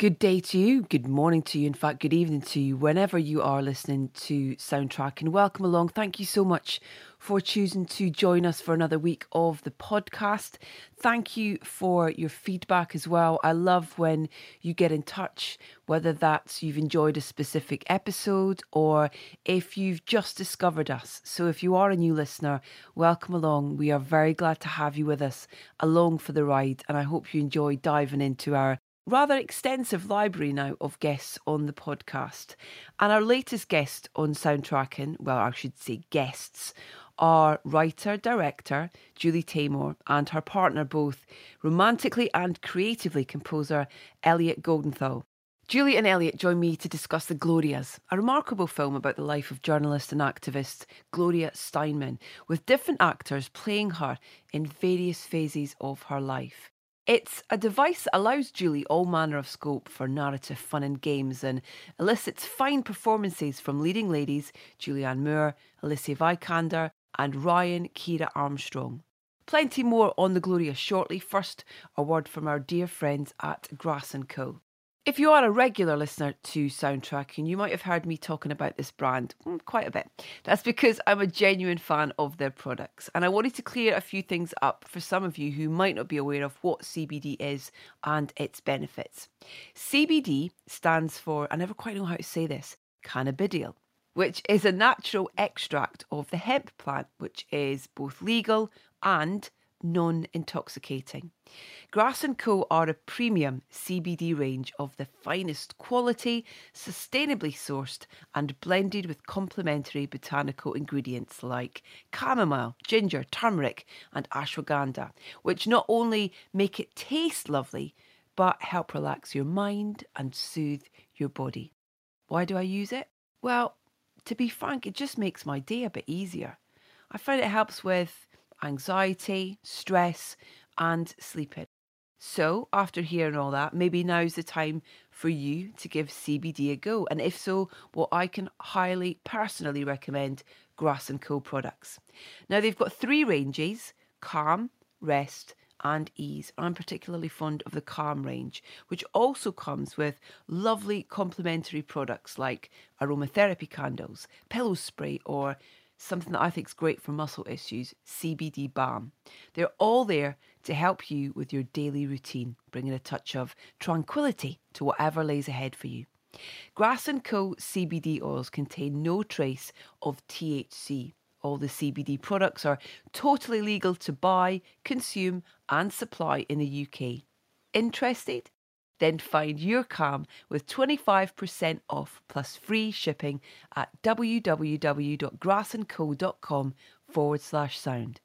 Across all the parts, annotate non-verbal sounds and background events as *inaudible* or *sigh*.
Good day to you, good morning to you, in fact, good evening to you, whenever you are listening to Soundtrack, and welcome along. Thank you so much for choosing to join us for another week of the podcast. Thank you for your feedback as well. I love when you get in touch, whether that's you've enjoyed a specific episode or if you've just discovered us. So, if you are a new listener, welcome along. We are very glad to have you with us along for the ride, and I hope you enjoy diving into our rather extensive library now of guests on the podcast. And our latest guest on Soundtracking, well, I should say guests, are writer director Julie Taymor and her partner, both romantically and creatively composer Elliot Goldenthal. Julie and Elliot join me to discuss The Glorias, a remarkable film about the life of journalist and activist Gloria Steinem, with different actors playing her in various phases of her life. It's a device that allows Julie all manner of scope for narrative fun and games and elicits fine performances from leading ladies Julianne Moore, Alicia Vikander, and Ryan Kiera Armstrong. Plenty more on the Gloria shortly. First, a word from our dear friends at Grass & Co. If you are a regular listener to Soundtracking, you might have heard me talking about this brand hmm, quite a bit. That's because I'm a genuine fan of their products. And I wanted to clear a few things up for some of you who might not be aware of what CBD is and its benefits. CBD stands for, I never quite know how to say this, cannabidiol, which is a natural extract of the hemp plant, which is both legal and non intoxicating. Grass & Co are a premium CBD range of the finest quality, sustainably sourced and blended with complementary botanical ingredients like chamomile, ginger, turmeric and ashwagandha, which not only make it taste lovely, but help relax your mind and soothe your body. Why do I use it? Well, to be frank, it just makes my day a bit easier. I find it helps with anxiety, stress, and sleeping. So, after hearing all that, maybe now's the time for you to give CBD a go. And if so, well, I can highly personally recommend Grass & Co products. Now, they've got three ranges Calm, Rest, and Ease. I'm particularly fond of the Calm range, which also comes with lovely complementary products like aromatherapy candles, pillow spray, or something that I think is great for muscle issues, CBD Balm. They're all there to help you with your daily routine, bringing a touch of tranquility to whatever lays ahead for you. Grass & Co CBD oils contain no trace of THC. All the CBD products are totally legal to buy, consume and supply in the UK. Interested? Then find your calm with 25% off plus free shipping at www.grassandco.com forward slash sound.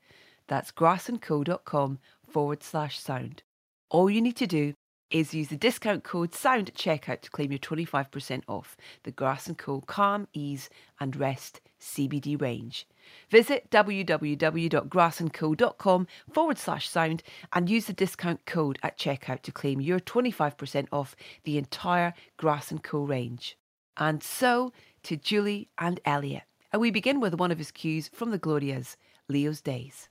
That's grassandco.com forward slash sound. All you need to do is use the discount code SOUND at checkout to claim your 25% off the Grass & Co Calm, Ease and Rest CBD range. Visit www.grassandco.com forward slash sound and use the discount code at checkout to claim your 25% off the entire Grass & Co range. And so to Julie and Elliot. And we begin with one of his cues from the Glorias, Leo's Days.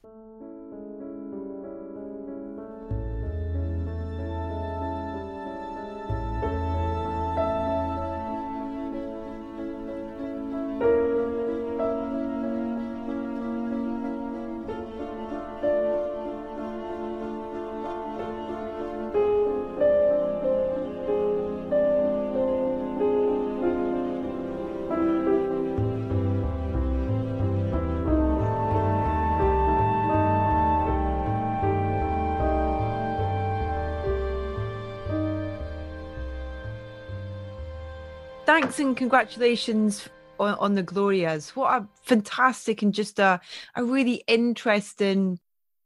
Thanks and congratulations on, on the Glorias. What a fantastic and just a, a really interesting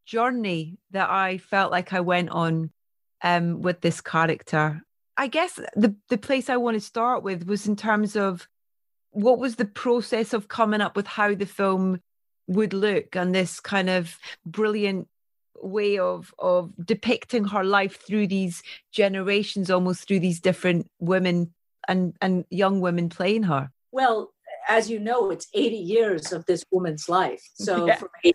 journey that I felt like I went on um, with this character. I guess the the place I want to start with was in terms of what was the process of coming up with how the film would look and this kind of brilliant way of of depicting her life through these generations almost through these different women and and young women playing her. Well as you know it's 80 years of this woman's life. *laughs* So yeah. from age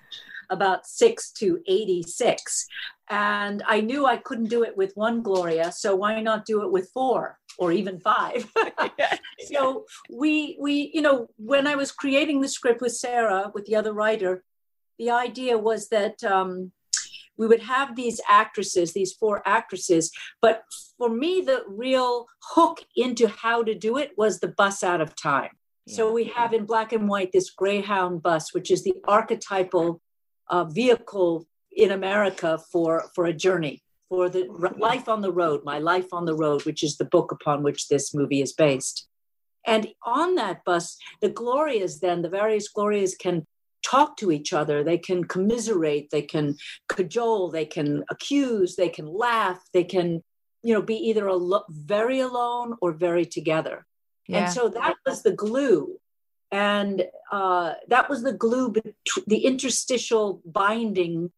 about 6 to 86 and i knew i couldn't do it with one gloria so why not do it with four or even five? *laughs* *laughs* So we we you know when i was creating the script with sarah with the other writer the idea was that um, we would have these actresses, these four actresses. But for me, the real hook into how to do it was the bus out of time. Yeah. So we have in black and white this Greyhound bus, which is the archetypal uh, vehicle in America for, for a journey, for the life on the road, my life on the road, which is the book upon which this movie is based. And on that bus, the Glorias, then, the various Glorias can talk to each other. They can commiserate they can cajole they can accuse they can laugh they can you know be either al- very alone or very together. Yeah. and so that was the glue. And uh, that was the glue bet- the interstitial binding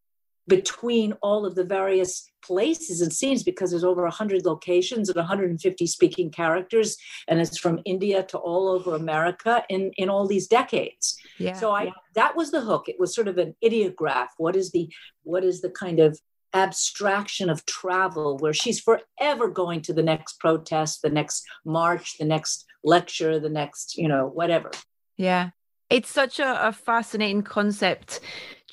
between all of the various places and scenes because there's over 100 locations and 150 speaking characters and it's from india to all over america in in all these decades. Yeah, so i yeah. that was the hook. It was sort of an ideograph. What is the what is the kind of abstraction of travel where she's forever going to the next protest the next march the next lecture the next you know whatever. Yeah. It's such a, a fascinating concept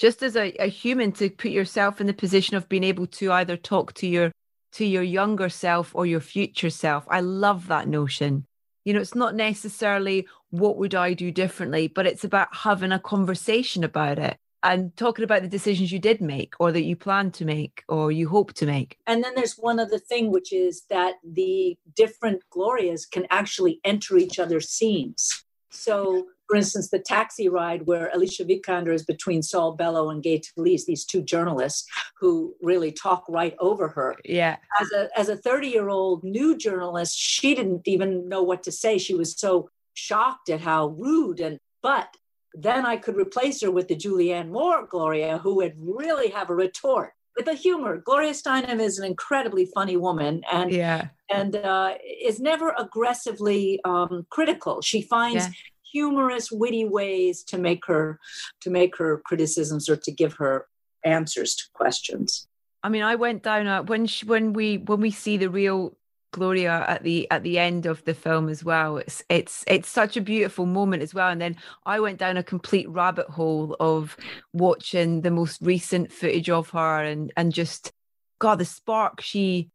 just as a, a human to put yourself in the position of being able to either talk to your to your younger self or your future self. I love that notion. You know it's not necessarily what would i do differently but it's about having a conversation about it and talking about the decisions you did make or that you plan to make or you hope to make. And then there's one other thing which is that the different glorias can actually enter each other's scenes so for instance, the taxi ride where Alicia Vikander is between Saul Bellow and Gay Talese, these two journalists who really talk right over her. Yeah. As a as a 30 year old new journalist, she didn't even know what to say. She was so shocked at how rude and but then I could replace her with the Julianne Moore Gloria, who would really have a retort with a humor. Gloria Steinem is an incredibly funny woman, and yeah, and uh, is never aggressively um, critical. She finds yeah humorous, witty ways to make her to make her criticisms or to give her answers to questions. I mean, I went down a, when she, when we when we see the real Gloria at the at the end of the film as well. It's it's it's such a beautiful moment as well. And then I went down a complete rabbit hole of watching the most recent footage of her and and just God, the spark she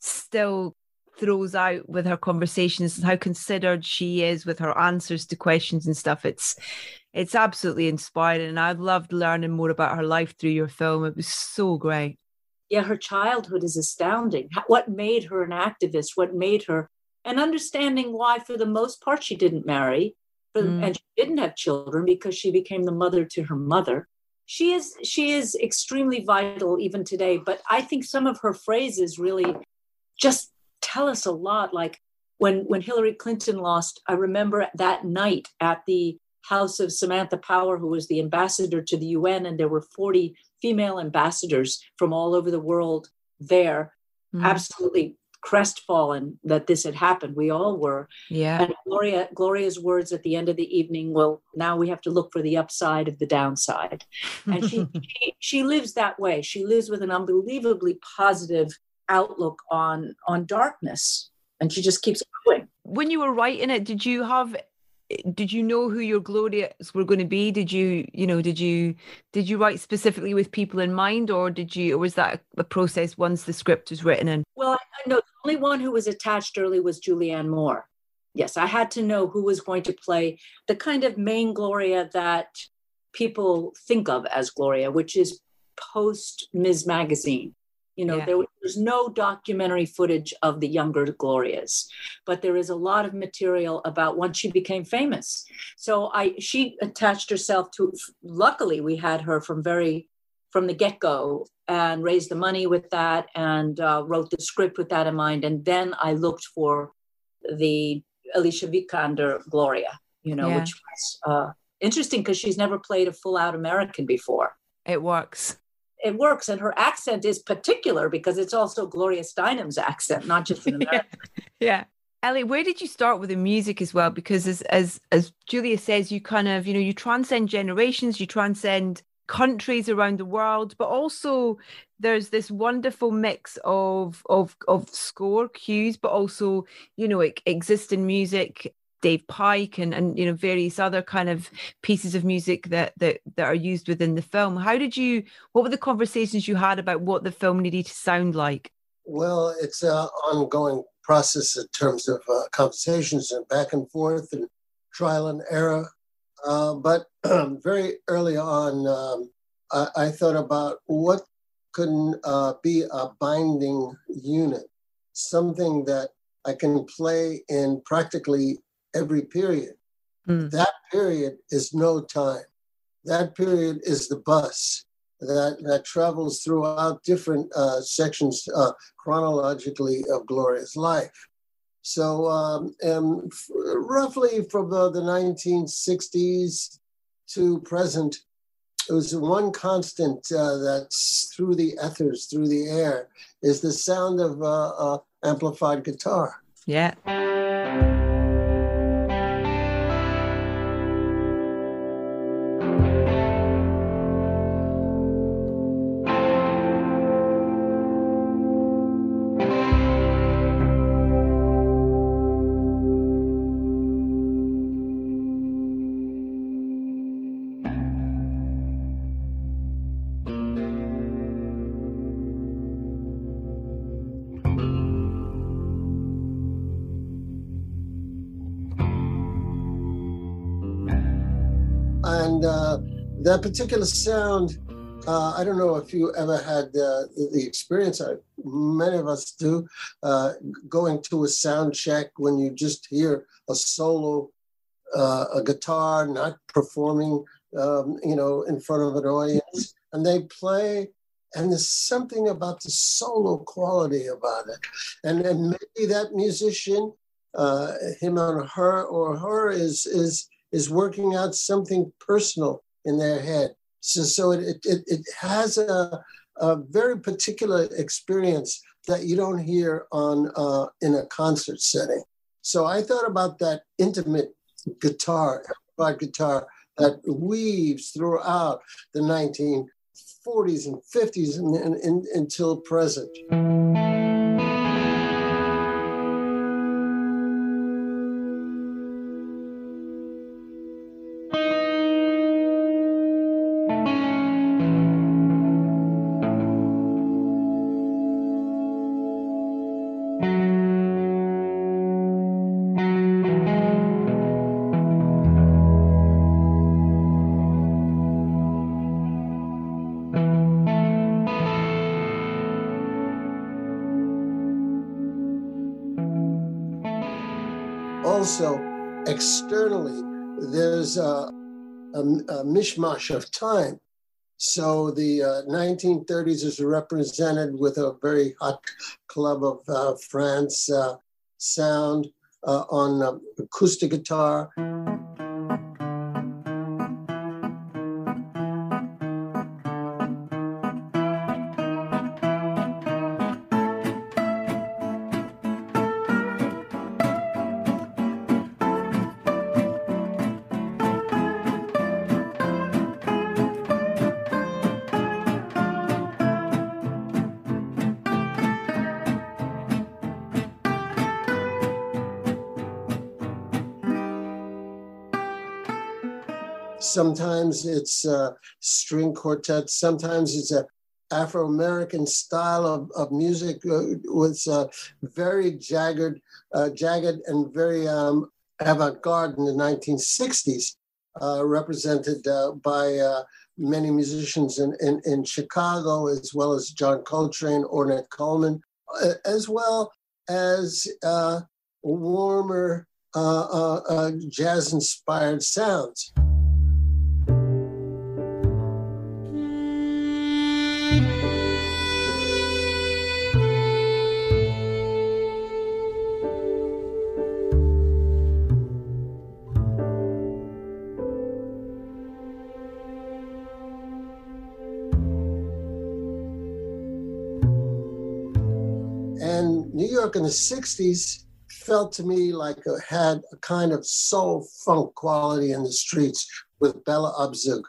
still throws out with her conversations and how considered she is with her answers to questions and stuff. It's it's absolutely inspiring. And I've loved learning more about her life through your film. It was so great. Yeah, her childhood is astounding. What made her an activist? What made her and understanding why, for the most part, she didn't marry, mm. and she didn't have children because she became the mother to her mother. She is she is extremely vital even today. But I think some of her phrases really just tell us a lot. Like when when Hillary Clinton lost, I remember that night at the house of Samantha Power, who was the ambassador to the UN, and there were 40 female ambassadors from all over the world there, mm. absolutely crestfallen that this had happened. We all were. Yeah. And Gloria Gloria's words at the end of the evening, well, now we have to look for the upside of the downside. And she, *laughs* she she lives that way. She lives with an unbelievably positive outlook on on darkness. And she just keeps going. When you were writing it did you have did you know who your glorias were going to be? Did you you know did you did you write specifically with people in mind or did you or was that a process once the script was written in? Well i know the only one who was attached early was julianne moore. Yes i had to know who was going to play the kind of main gloria that people think of as gloria which is post ms magazine You know, Yeah. there, there's no documentary footage of the younger Glorias, but there is a lot of material about once she became famous. So I she attached herself to luckily we had her from very from the get-go and raised the money with that and uh, wrote the script with that in mind. And then I looked for the Alicia Vikander Gloria, you know, Yeah. which was uh, interesting because she's never played a full-out American before It works. It works and her accent is particular because it's also gloria steinem's accent not just an *laughs* american Yeah. Ellie, where did you start with the music as well? Because as as as Julia says, you kind of, you know, you transcend generations, you transcend countries around the world, but also there's this wonderful mix of of of score cues, but also, you know, e- existing music, Dave Pike and and you know, various other kind of pieces of music that that that are used within the film. How did you what were the conversations you had about what the film needed to sound like? Well, it's an ongoing process in terms of uh, conversations and back and forth and trial and error. Uh, but *clears throat* very early on, um, I, I thought about what could uh, be a binding unit, something that I can play in practically every period. Mm. That period is no time. That period is the bus that, that travels throughout different uh, sections uh, chronologically of Gloria's life. So, um, um, f- roughly from uh, the 1960s to present, it was one constant uh, that's through the ethers, through the air, is the sound of uh, uh, amplified guitar. Yeah. That particular sound uh, i don't know if you ever had uh, the, experience many of us do uh, going to a sound check when you just hear a solo uh, a guitar not performing um, you know in front of an audience and they play and there's something about the solo quality about it. And then maybe that musician uh, him or her or her is is is working out something personal in their head. So, so it, it, it has a, a very particular experience that you don't hear on uh, in a concert setting. So I thought about that intimate guitar, guitar that weaves throughout the 1940s and 50s and, and, and until present. A, mishmash of time. So the uh, 1930s is represented with a very hot club of uh, france uh, sound uh, on uh, acoustic guitar sometimes it's string quartets sometimes it's a afro-american style of, of music uh, with uh, very jagged uh, jagged and very um, avant-garde in the 1960s uh, represented uh, by many musicians in, in, in Chicago, as well as John Coltrane, Ornette Coleman, as well as warmer jazz inspired sounds. In the 60s felt to me like it had a kind of soul funk quality in the streets with Bella Abzug.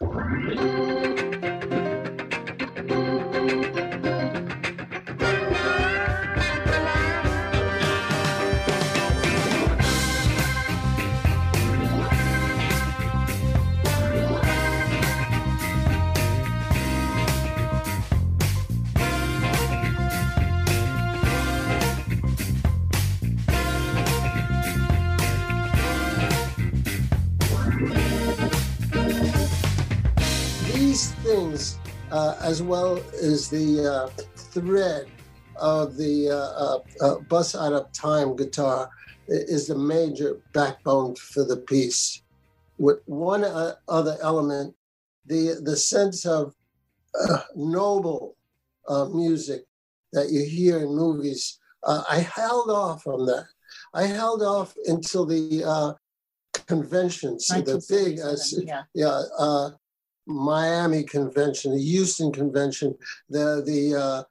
As well as the uh, thread of the uh, uh, uh, bus out of time guitar is the major backbone for the piece. With one other element, the the sense of noble music that you hear in movies, I held off on that. I held off until the conventions, the big, uh, yeah, yeah uh, Miami Convention, the Houston Convention, the the uh,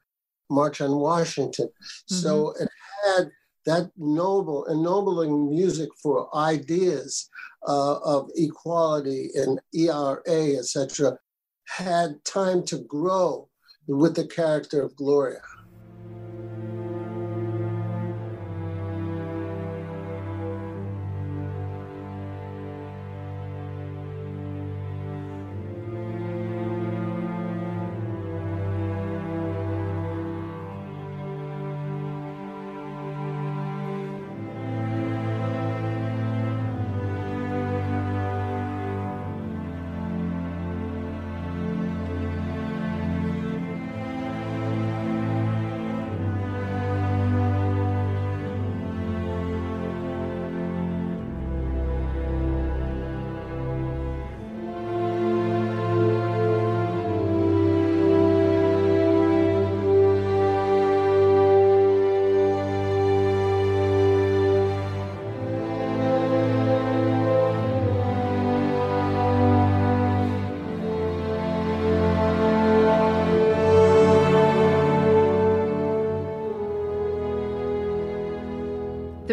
March on Washington. Mm-hmm. So it had that noble, ennobling music for ideas uh, of equality and ERA, etc., had time to grow with the character of Gloria.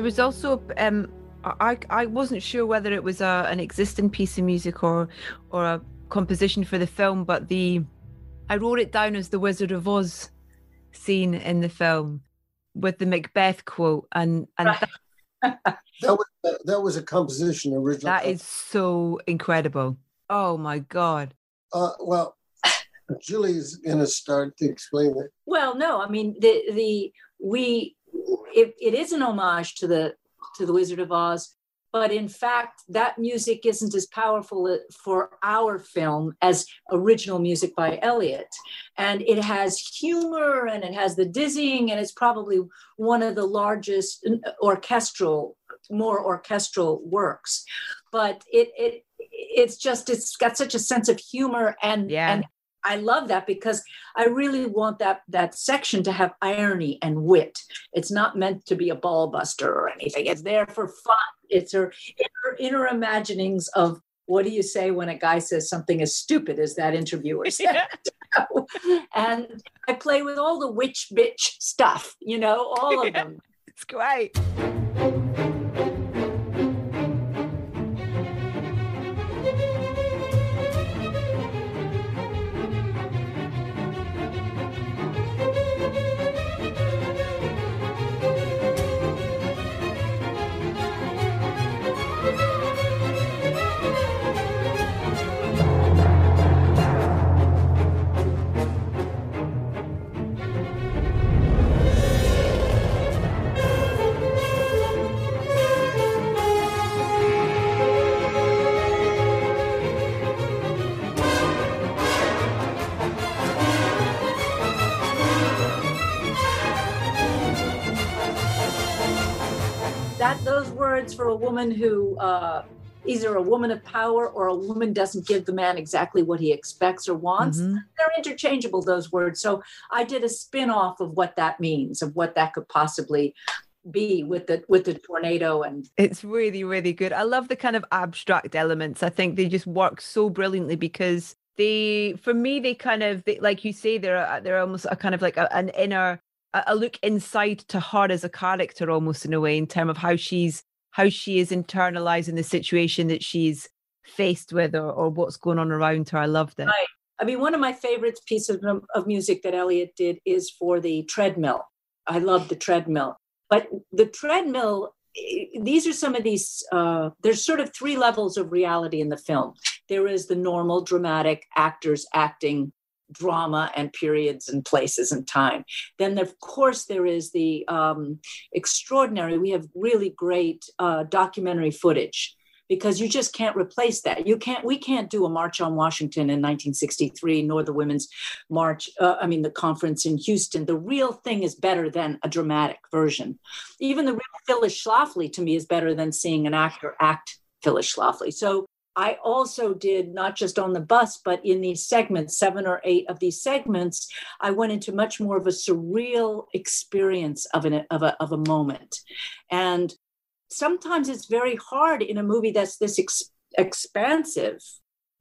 Was also um, I I wasn't sure whether it was a, an existing piece of music or or a composition for the film, but the I wrote it down as the Wizard of Oz scene in the film with the Macbeth quote, and and right. that, *laughs* that was that was a composition original. That is so incredible. Oh my god. Uh, well, *laughs* Julie's going to start to explain it. Well, no, I mean the the we it, it is an homage to the to the Wizard of Oz, but in fact, that music isn't as powerful for our film as original music by Elliot. And it has humor and it has the dizzying, and it's probably one of the largest orchestral, more orchestral works. But it it it's just it's got such a sense of humor and yeah. and I love that because I really want that that section to have irony and wit. It's not meant to be a ball buster or anything. It's there for fun. It's her inner, inner imaginings of what do you say when a guy says something as stupid as that interviewer *laughs* said? *laughs* and I play with all the witch bitch stuff, you know, all of *laughs* them. It's great. For a woman who uh, either a woman of power or a woman doesn't give the man exactly what he expects or wants. Mm-hmm. They're interchangeable, those words. So I did a spin off of what that means, of what that could possibly be with the with the tornado and it's really really good i love the kind of abstract elements i think they just work so brilliantly because they for me they kind of they, like you say they're they're almost a kind of like a, an inner a look inside to her as a character almost in a way in terms of how she's how she is internalizing the situation that she's faced with or, or what's going on around her. I loved it. Right. I mean, one of my favorite pieces of, music that Elliot did is for the treadmill. I love the treadmill. But the treadmill, eh, these are some of these, uh, there's sort of three levels of reality in the film. There is the normal dramatic actors acting drama and periods and places and time. Then, of course, there is the um, extraordinary, we have really great uh, documentary footage because you just can't replace that. You can't, we can't do a March on Washington in 1963, nor the Women's March, uh, I mean, the conference in Houston. The real thing is better than a dramatic version. Even the real Phyllis Schlafly to me is better than seeing an actor act Phyllis Schlafly. So I also did not just on the bus, but in these segments, seven or eight of these segments, I went into much more of a surreal experience of, an, of, a, of a moment. And sometimes it's very hard in a movie that's this ex- expansive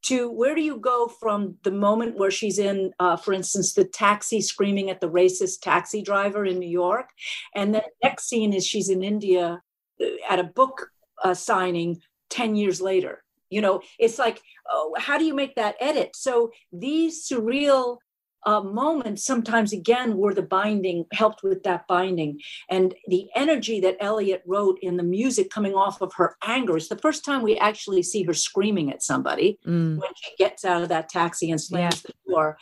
to where do you go from the moment where she's in, uh, for instance, the taxi screaming at the racist taxi driver in New York, and then the next scene is she's in India uh, at a book uh, signing 10 years later you know it's like oh, how do you make that edit so these surreal uh, moments sometimes again were the binding helped with that binding and the energy that elliot wrote in the music coming off of her anger is the first time we actually see her screaming at somebody mm. when she gets out of that taxi and slams yeah. the door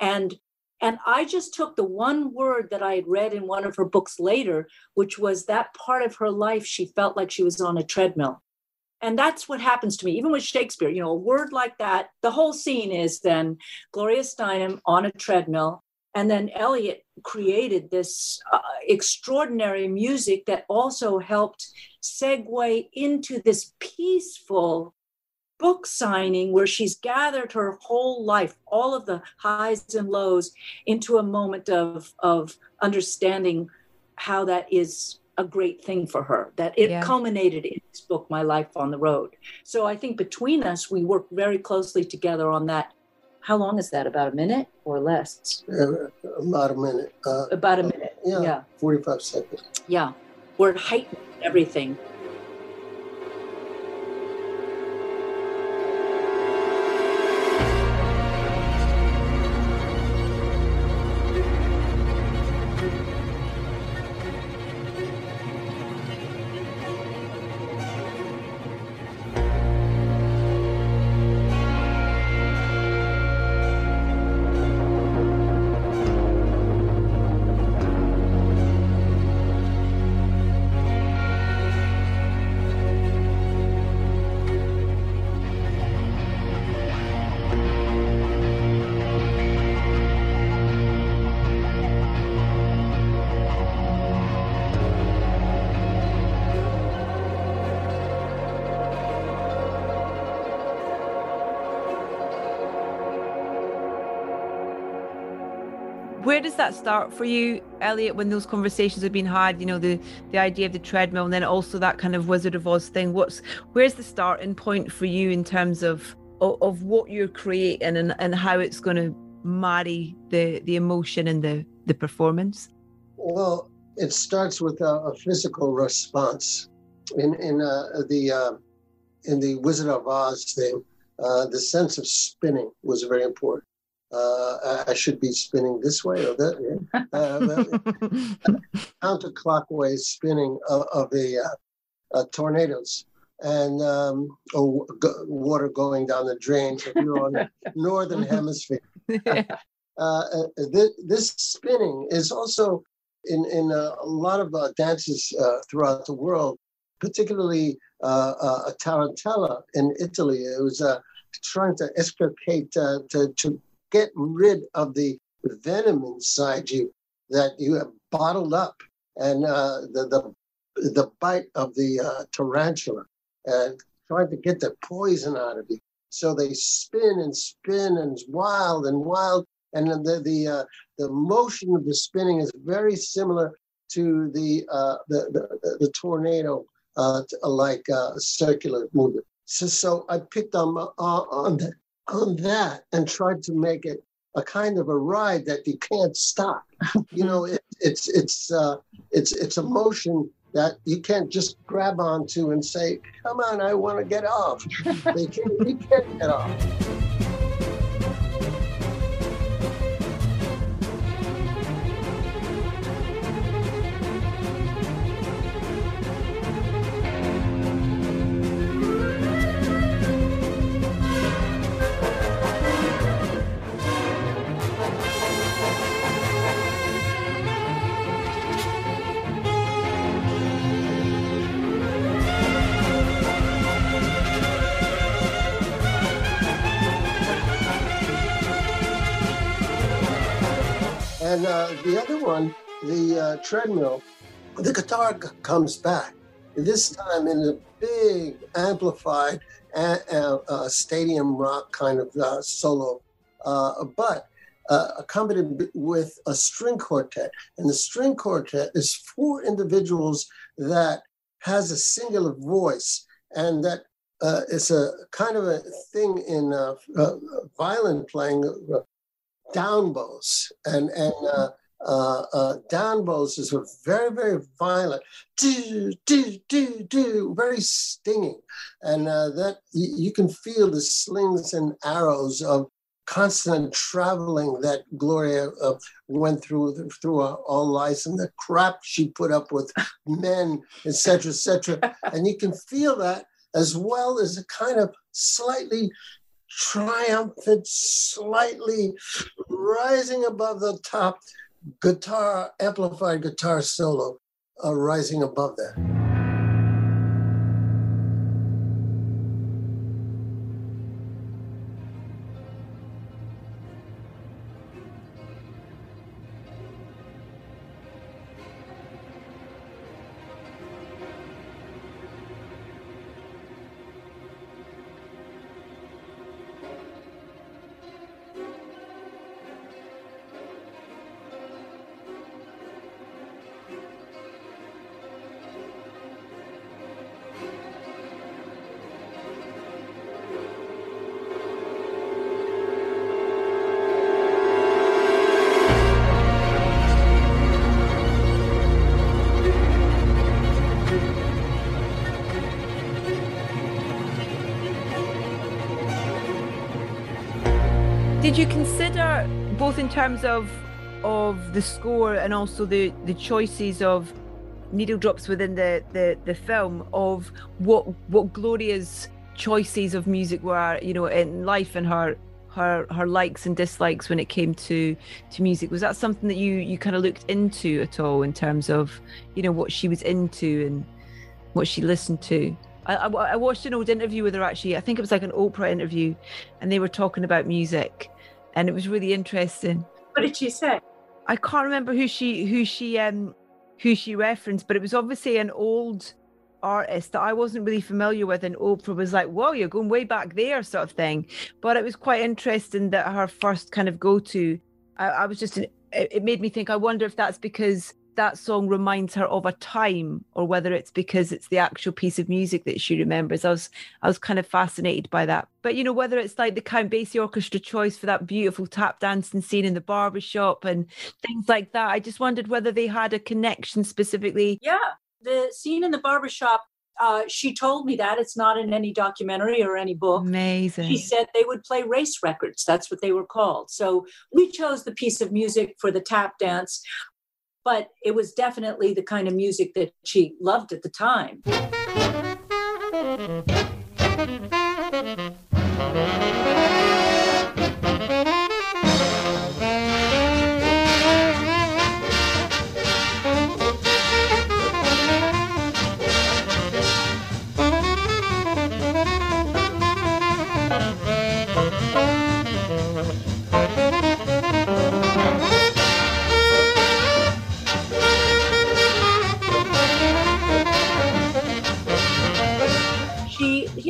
and and I just took the one word that I had read in one of her books later, which was that part of her life she felt like she was on a treadmill and that's what happens to me even with shakespeare you know a word like that the whole scene is then gloria steinem on a treadmill and then elliot created this uh, extraordinary music that also helped segue into this peaceful book signing where she's gathered her whole life all of the highs and lows into a moment of of understanding how that is a great thing for her that it yeah. culminated in this book my life on the road. So i think between us we worked very closely together on that. How long is that about a minute or less? Uh, about a minute. Uh, about a minute uh, yeah, yeah. 45 seconds. Yeah where it heightened everything does that start for you, Elliot, when those conversations have been had, you know, the the idea of the treadmill and then also that kind of Wizard of Oz thing? What's where's the starting point for you in terms of of, of what you're creating and, and how it's going to marry the the emotion and the the performance? Well, it starts with a, a physical response. In in uh, the uh, in the Wizard of Oz thing, uh, the sense of spinning was very important uh, I should be spinning this way or that. Yeah. Uh, *laughs* counterclockwise spinning of, of the uh, uh, tornadoes and um, oh, go, water going down the drain if you're on the *laughs* northern hemisphere. *laughs* Yeah. Uh, uh, this, this, spinning is also in, in a, a lot of dances throughout the world, particularly uh, Tarantella in Italy. It was trying to explicate to, to get rid of the venom inside you that you have bottled up. And uh, the, the the bite of the uh, tarantula and trying to get the poison out of you. So they spin and spin and wild and wild. And the the uh, the motion of the spinning is very similar to the uh, the, the, the tornado uh, like uh, circular movement. So, so I picked on on that on that and tried to make it a kind of a ride that you can't stop. you know, it, it's it's uh, it's it's a motion that you can't just grab onto and say, "Come on, I want to get off." they can't, you can't get off. And uh, the other one, the uh, treadmill, the guitar comes back. This time in a big amplified uh, stadium rock kind of uh, solo, uh, but uh, accompanied with a string quartet. And the string quartet is four individuals that has a singular voice and that uh, it's a kind of a thing in uh, uh, violin playing, uh, down bows and and uh, uh, uh, down bows is very very violent, do do do do, very stinging, and uh, that you, you can feel the slings and arrows of constant traveling that Gloria uh, went through through all life and the crap she put up with men, etc., etc. and you can feel that as well as a kind of slightly triumphant, slightly rising above the top guitar, amplified guitar solo, uh, rising above that. Did you consider both in terms of of the score and also the the choices of needle drops within the the, the film of what what Gloria's choices of music were, you know, in life and her her her likes and dislikes when it came to to music? Was that something that you you kind of looked into at all in terms of you know what she was into and what she listened to? I, I, I watched an old interview with her actually. I think it was like an oprah interview and they were talking about music and it was really interesting What did she say? i can't remember who she who she um who she referenced but it was obviously an old artist that I wasn't really familiar with, and Oprah was like, "Whoa, you're going way back there," sort of thing. But it was quite interesting that her first kind of go to, I, I was just, it, it made me think. I wonder if that's because that song reminds her of a time, or whether it's because it's the actual piece of music that she remembers. I was, I was kind of fascinated by that. But you know, whether it's like the Count Basie Orchestra choice for that beautiful tap dancing scene in the barbershop and things like that, I just wondered whether they had a connection specifically. Yeah, the scene in the barbershop. Uh, she told me that it's not in any documentary or any book. Amazing. She said they would play race records. That's what they were called. So we chose the piece of music for the tap dance, but it was definitely the kind of music that she loved at the time.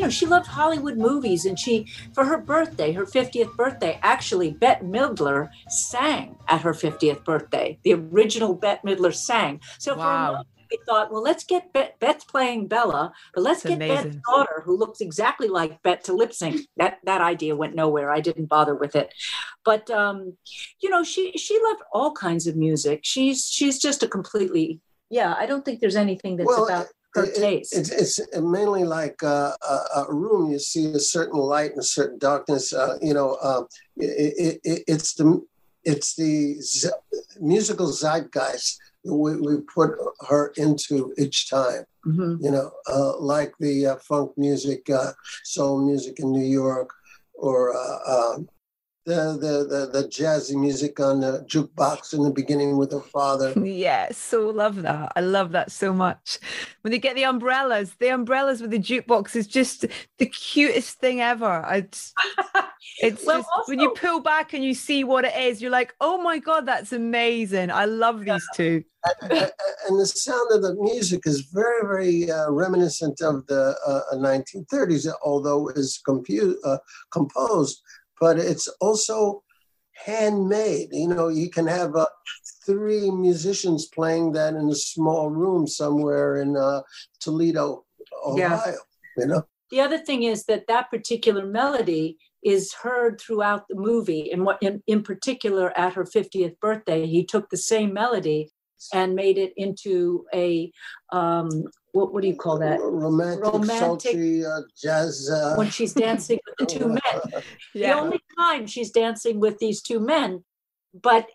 Know, she loved Hollywood movies. And she, for her birthday, her 50th birthday, actually, Bette Midler sang at her 50th birthday. The original Bette Midler sang. So wow. for a moment, we thought, well, let's get Bette, Bette's playing Bella, but let's That's get amazing. Bette's daughter, who looks exactly like Bette, to lip sync. That that idea went nowhere. I didn't bother with it, but um, you know, she she loved all kinds of music. She's she's just a completely yeah. I don't think there's anything that's well, about her taste. It, it's, it's mainly like uh, a, a, room. You see a certain light and a certain darkness. Uh, you know, uh, it, it, it's the it's the z- musical zeitgeist we, we put her into each time. Mm-hmm. You know, uh, like the uh, funk music, uh, soul music in New York, or uh, um, the, the, the, the jazzy music on the jukebox in the beginning with her father. *laughs* Yeah, so love that. I love that so much. When they get the umbrellas, the umbrellas with the jukebox is just the cutest thing ever. It's, *laughs* it's well, just also, when you pull back and you see what it is, you're like, oh my God, that's amazing. I love these two. And, and the sound of the music is very, very uh, reminiscent of the uh, 1930s, although it's compu- uh, composed but it's also handmade. You know, you can have uh, three musicians playing that in a small room somewhere in uh, Toledo, Ohio. Yeah. You know. The other thing is that that particular melody is heard throughout the movie, and what in, in particular at her 50th birthday, he took the same melody and made it into a um, what, what do you call that? Romantic, romantic sultry, uh, jazz. Uh... When she's dancing with the two *laughs* men. yeah. The only time she's dancing with these two men, but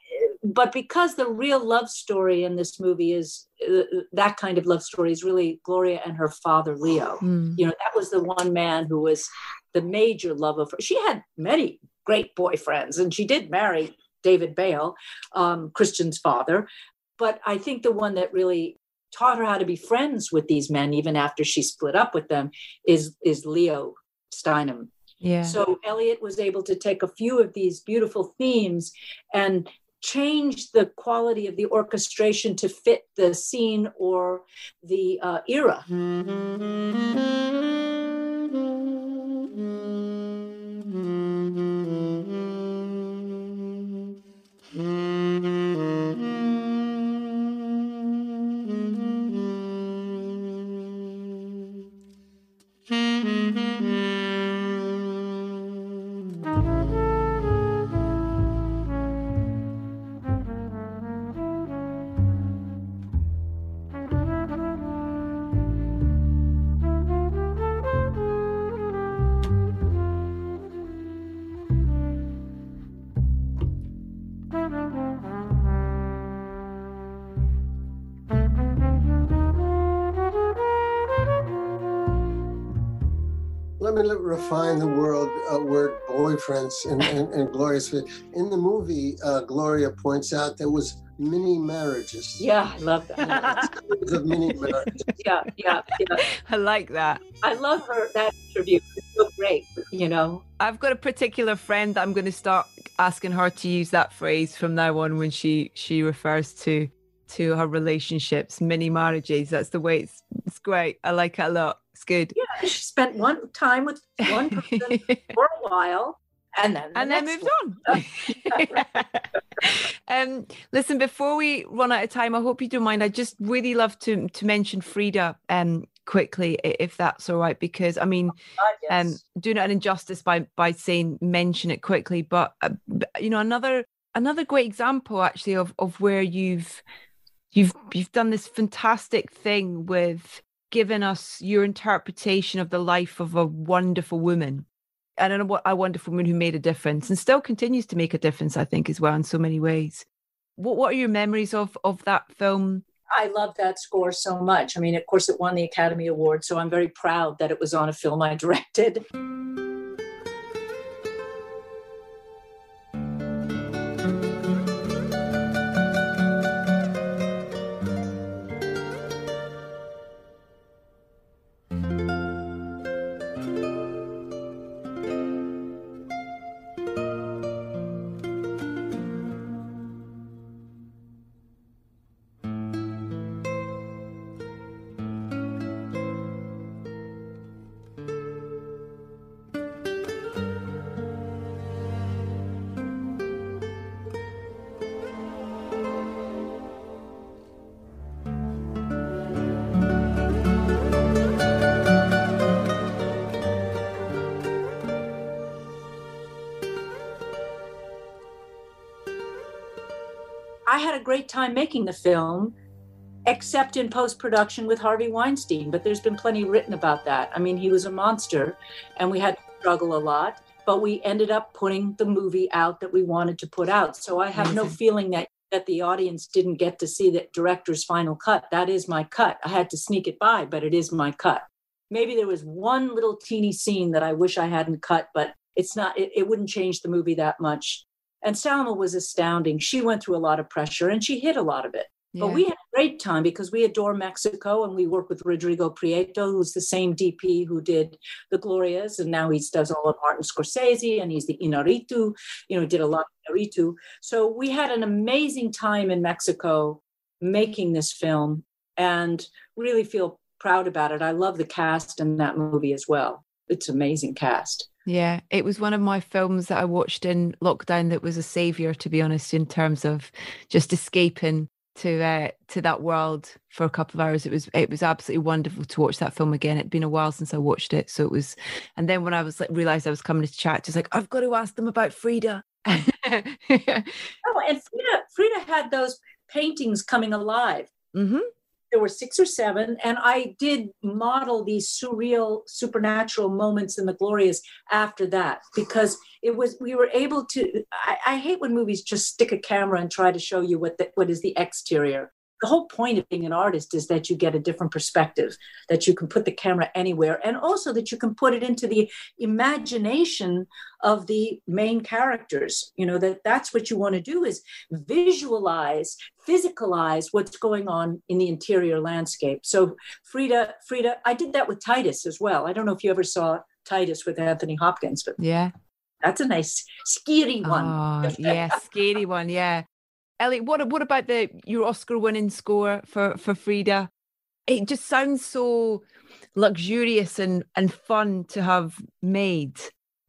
but because the real love story in this movie is uh, that kind of love story is really Gloria and her father Leo. *gasps* Mm. You know, that was the one man who was the major love of her. She had many great boyfriends, and she did marry David Bale, um, Christian's father. But I think the one that really taught her how to be friends with these men even after she split up with them is is Leo Steinem. Yeah. So Elliot was able to take a few of these beautiful themes and change the quality of the orchestration to fit the scene or the uh, era. Word boyfriends in, in, in Gloria's. In the movie, uh, Gloria points out there was mini marriages. Yeah, I love that. of mini marriages. *laughs* Yeah, yeah, yeah. I like that. I love her that interview. It's so great, you know. I've got a particular friend that I'm going to start asking her to use that phrase from now on when she she refers to to her relationships, mini marriages. That's the way it's it's great. I like it a lot. It's good. Yeah, she spent one time with one person for a while and then the and then moved one. on. *laughs* um, listen, before we run out of time, I hope you don't mind. I just really love to to mention Frida um quickly, if that's all right, because I mean, oh, yes. um, doing it an injustice by by saying mention it quickly, but uh, you know, another another great example actually of of where you've you've you've done this fantastic thing with giving us your interpretation of the life of a wonderful woman and a, a wonderful woman who made a difference and still continues to make a difference i think as well in so many ways what what are your memories of of that film I love that score so much. I mean, of course, it won the Academy Award, so I'm very proud that it was on a film I directed. Had a great time making the film, except in post production with Harvey Weinstein. But there's been plenty written about that. I mean, he was a monster, and we had to struggle a lot. But we ended up putting the movie out that we wanted to put out. So I have no feeling that that the audience didn't get to see the director's final cut. That is my cut. I had to sneak it by, but it is my cut. Maybe there was one little teeny scene that I wish I hadn't cut, but it's not, it, it wouldn't change the movie that much. And Salma was astounding. She went through a lot of pressure and she hit a lot of it. Yeah. But we had a great time because we adore Mexico and we work with Rodrigo Prieto, who's the same DP who did the Glorias, and now he does all of Martin Scorsese and he's the Inarritu, you know, did a lot of Inarritu. So we had an amazing time in Mexico making this film and really feel proud about it. I love the cast in that movie as well. It's amazing cast. Yeah, it was one of my films that I watched in lockdown that was a savior, to be honest, in terms of just escaping to uh, to that world for a couple of hours. It was it was absolutely wonderful to watch that film again. It'd been a while since I watched it, so it was. And then when I was like realized I was coming to chat, just like I've got to ask them about Frida. *laughs* oh, and Frida Frida had those paintings coming alive. Mm-hmm there were six or seven, and I did model these surreal, supernatural moments in the Glorias after that because it was we were able to. I, I hate when movies just stick a camera and try to show you what the, what is the exterior the whole point of being an artist is that you get a different perspective that you can put the camera anywhere and also that you can put it into the imagination of the main characters you know that that's what you want to do is visualize physicalize what's going on in the interior landscape so frida frida i did that with titus as well i don't know if you ever saw titus with anthony hopkins but yeah that's a nice scary one. Oh, *laughs* yeah, scary one. Yeah. Elliot, what what about the your Oscar winning score for for Frida? It just sounds so luxurious and and fun to have made.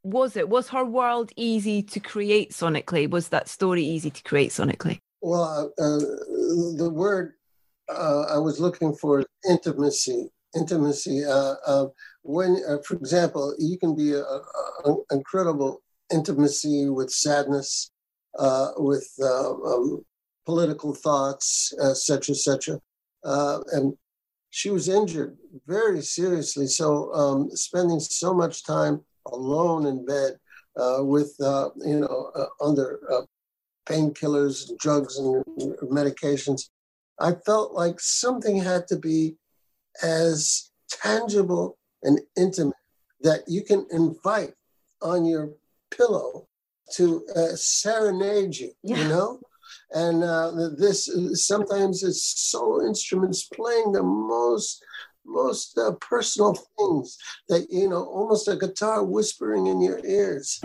Was it? Was her world easy to create sonically? Was that story easy to create sonically? Well, uh, the word uh, I was looking for intimacy. Intimacy. Uh, uh when, uh, for example, you can be an incredible intimacy with sadness, uh, with uh, um, political thoughts, etc., etc. Uh, and she was injured very seriously. So um, spending so much time alone in bed uh, with, uh, you know, uh, under painkillers, drugs, and medications, I felt like something had to be as tangible and intimate that you can invite on your pillow to uh, serenade you, yeah. you know? And uh, this sometimes it's solo instruments playing the most most uh, personal things that you know, almost a guitar whispering in your ears.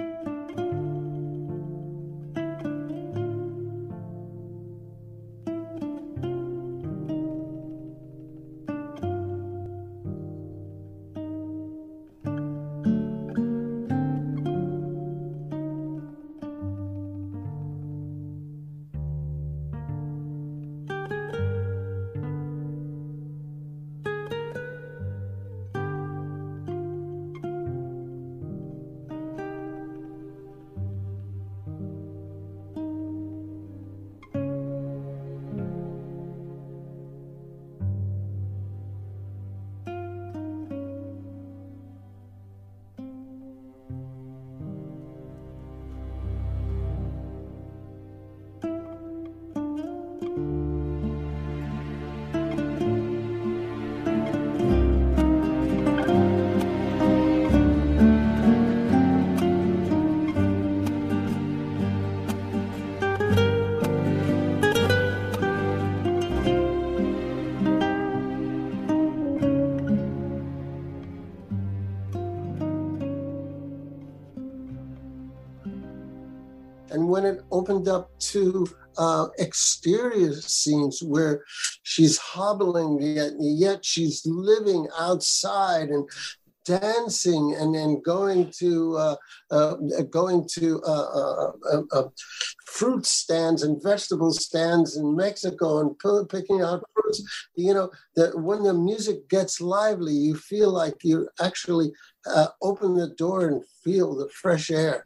Opened up to uh, exterior scenes where she's hobbling yet yet she's living outside and dancing and then going to uh, uh, going to uh, uh, uh, uh, fruit stands and vegetable stands in Mexico and picking out fruits. You know that when the music gets lively, you feel like you actually open the door and feel the fresh air.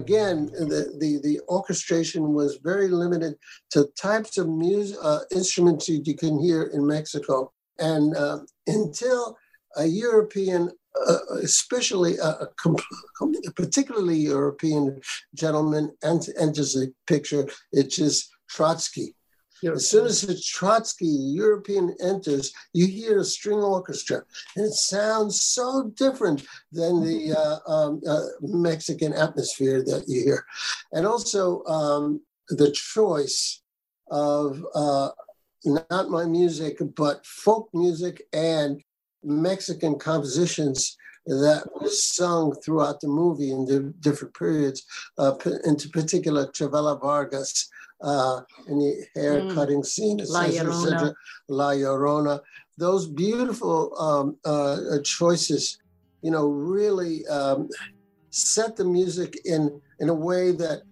Again, the, the, the orchestration was very limited to types of music, uh, instruments you can hear in Mexico. And uh, until a European, uh, especially a, a, a, particularly European gentleman enters the picture, it's just Trotsky. As soon as the Trotsky European enters, you hear a string orchestra, and it sounds so different than the uh, um, uh, Mexican atmosphere that you hear. And also um, the choice of uh, not my music, but folk music and Mexican compositions that was sung throughout the movie in the different periods, uh, into particular Chavela Vargas uh, in the hair mm. cutting scene, La Llorona. La Llorona. Those beautiful um, uh, choices, you know, really um, set the music in in a way that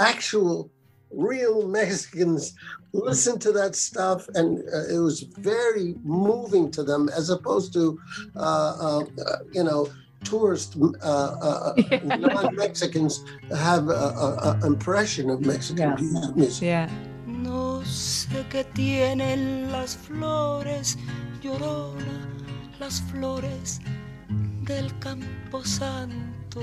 actual real Mexicans listened to that stuff, and uh, it was very moving to them, as opposed to, uh, uh, you know, tourist uh, uh, *laughs* non-Mexicans have an impression of Mexican yeah. music. Yeah. No sé qué tienen las flores, llorona, las flores del campo santo.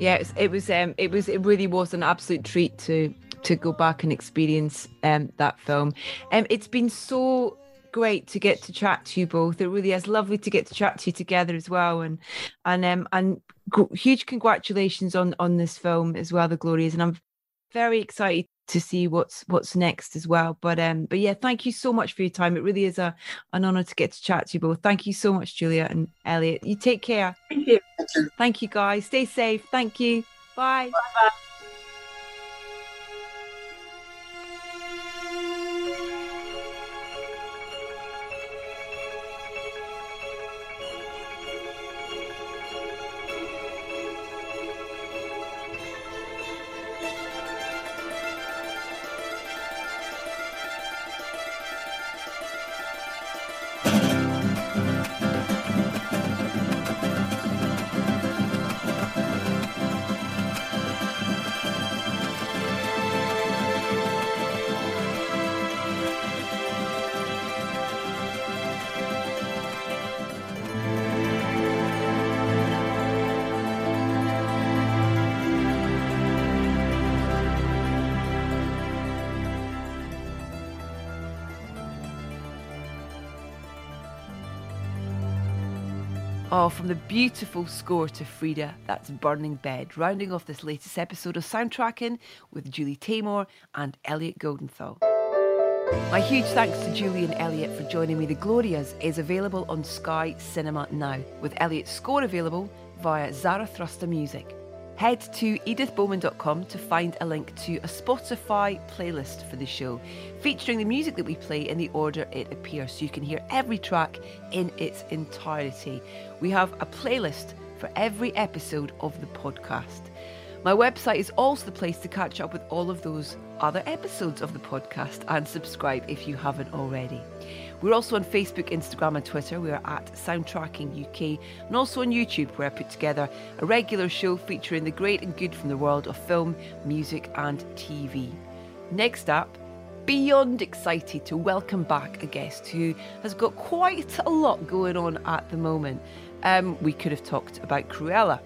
Yeah, it was, it was, um, it was, it really was an absolute treat to to go back and experience um, that film. Um, it's been so great to get to chat to you both. It really is lovely to get to chat to you together as well. And and um and huge congratulations on on this film as well, The Glorias. And I'm very excited to see what's what's next as well. But um but yeah, thank you so much for your time. It really is a an honor to get to chat to you both. Thank you so much, Julia and Elliot. You take care. Thank you. Thank you guys. Stay safe. Thank you. Bye. Bye. From the beautiful score to Frida, that's Burning Bed, rounding off this latest episode of Soundtracking with Julie Taymor and Elliot Goldenthal. My huge thanks to Julie and Elliot for joining me. The Glorias is available on Sky Cinema now, with Elliot's score available via Zarathustra Music. Head to edithbowman.com to find a link to a Spotify playlist for the show, featuring the music that we play in the order it appears, so you can hear every track in its entirety. We have a playlist for every episode of the podcast. My website is also the place to catch up with all of those other episodes of the podcast and subscribe if you haven't already. We're also on Facebook, Instagram, and Twitter. We are at Soundtracking UK, and also on YouTube, where I put together a regular show featuring the great and good from the world of film, music, and TV. Next up, beyond excited to welcome back a guest who has got quite a lot going on at the moment. Um, we could have talked about Cruella.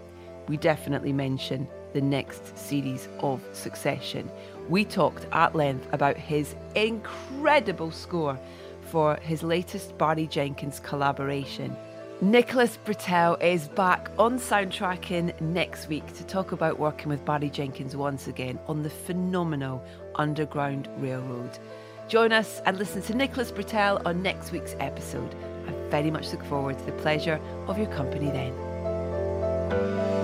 We definitely mention the next series of Succession. We talked at length about his incredible score for his latest Barry Jenkins collaboration. Nicholas Britell is back on soundtracking next week to talk about working with Barry Jenkins once again on the phenomenal Underground Railroad. Join us and listen to Nicholas Britell on next week's episode. I very much look forward to the pleasure of your company then.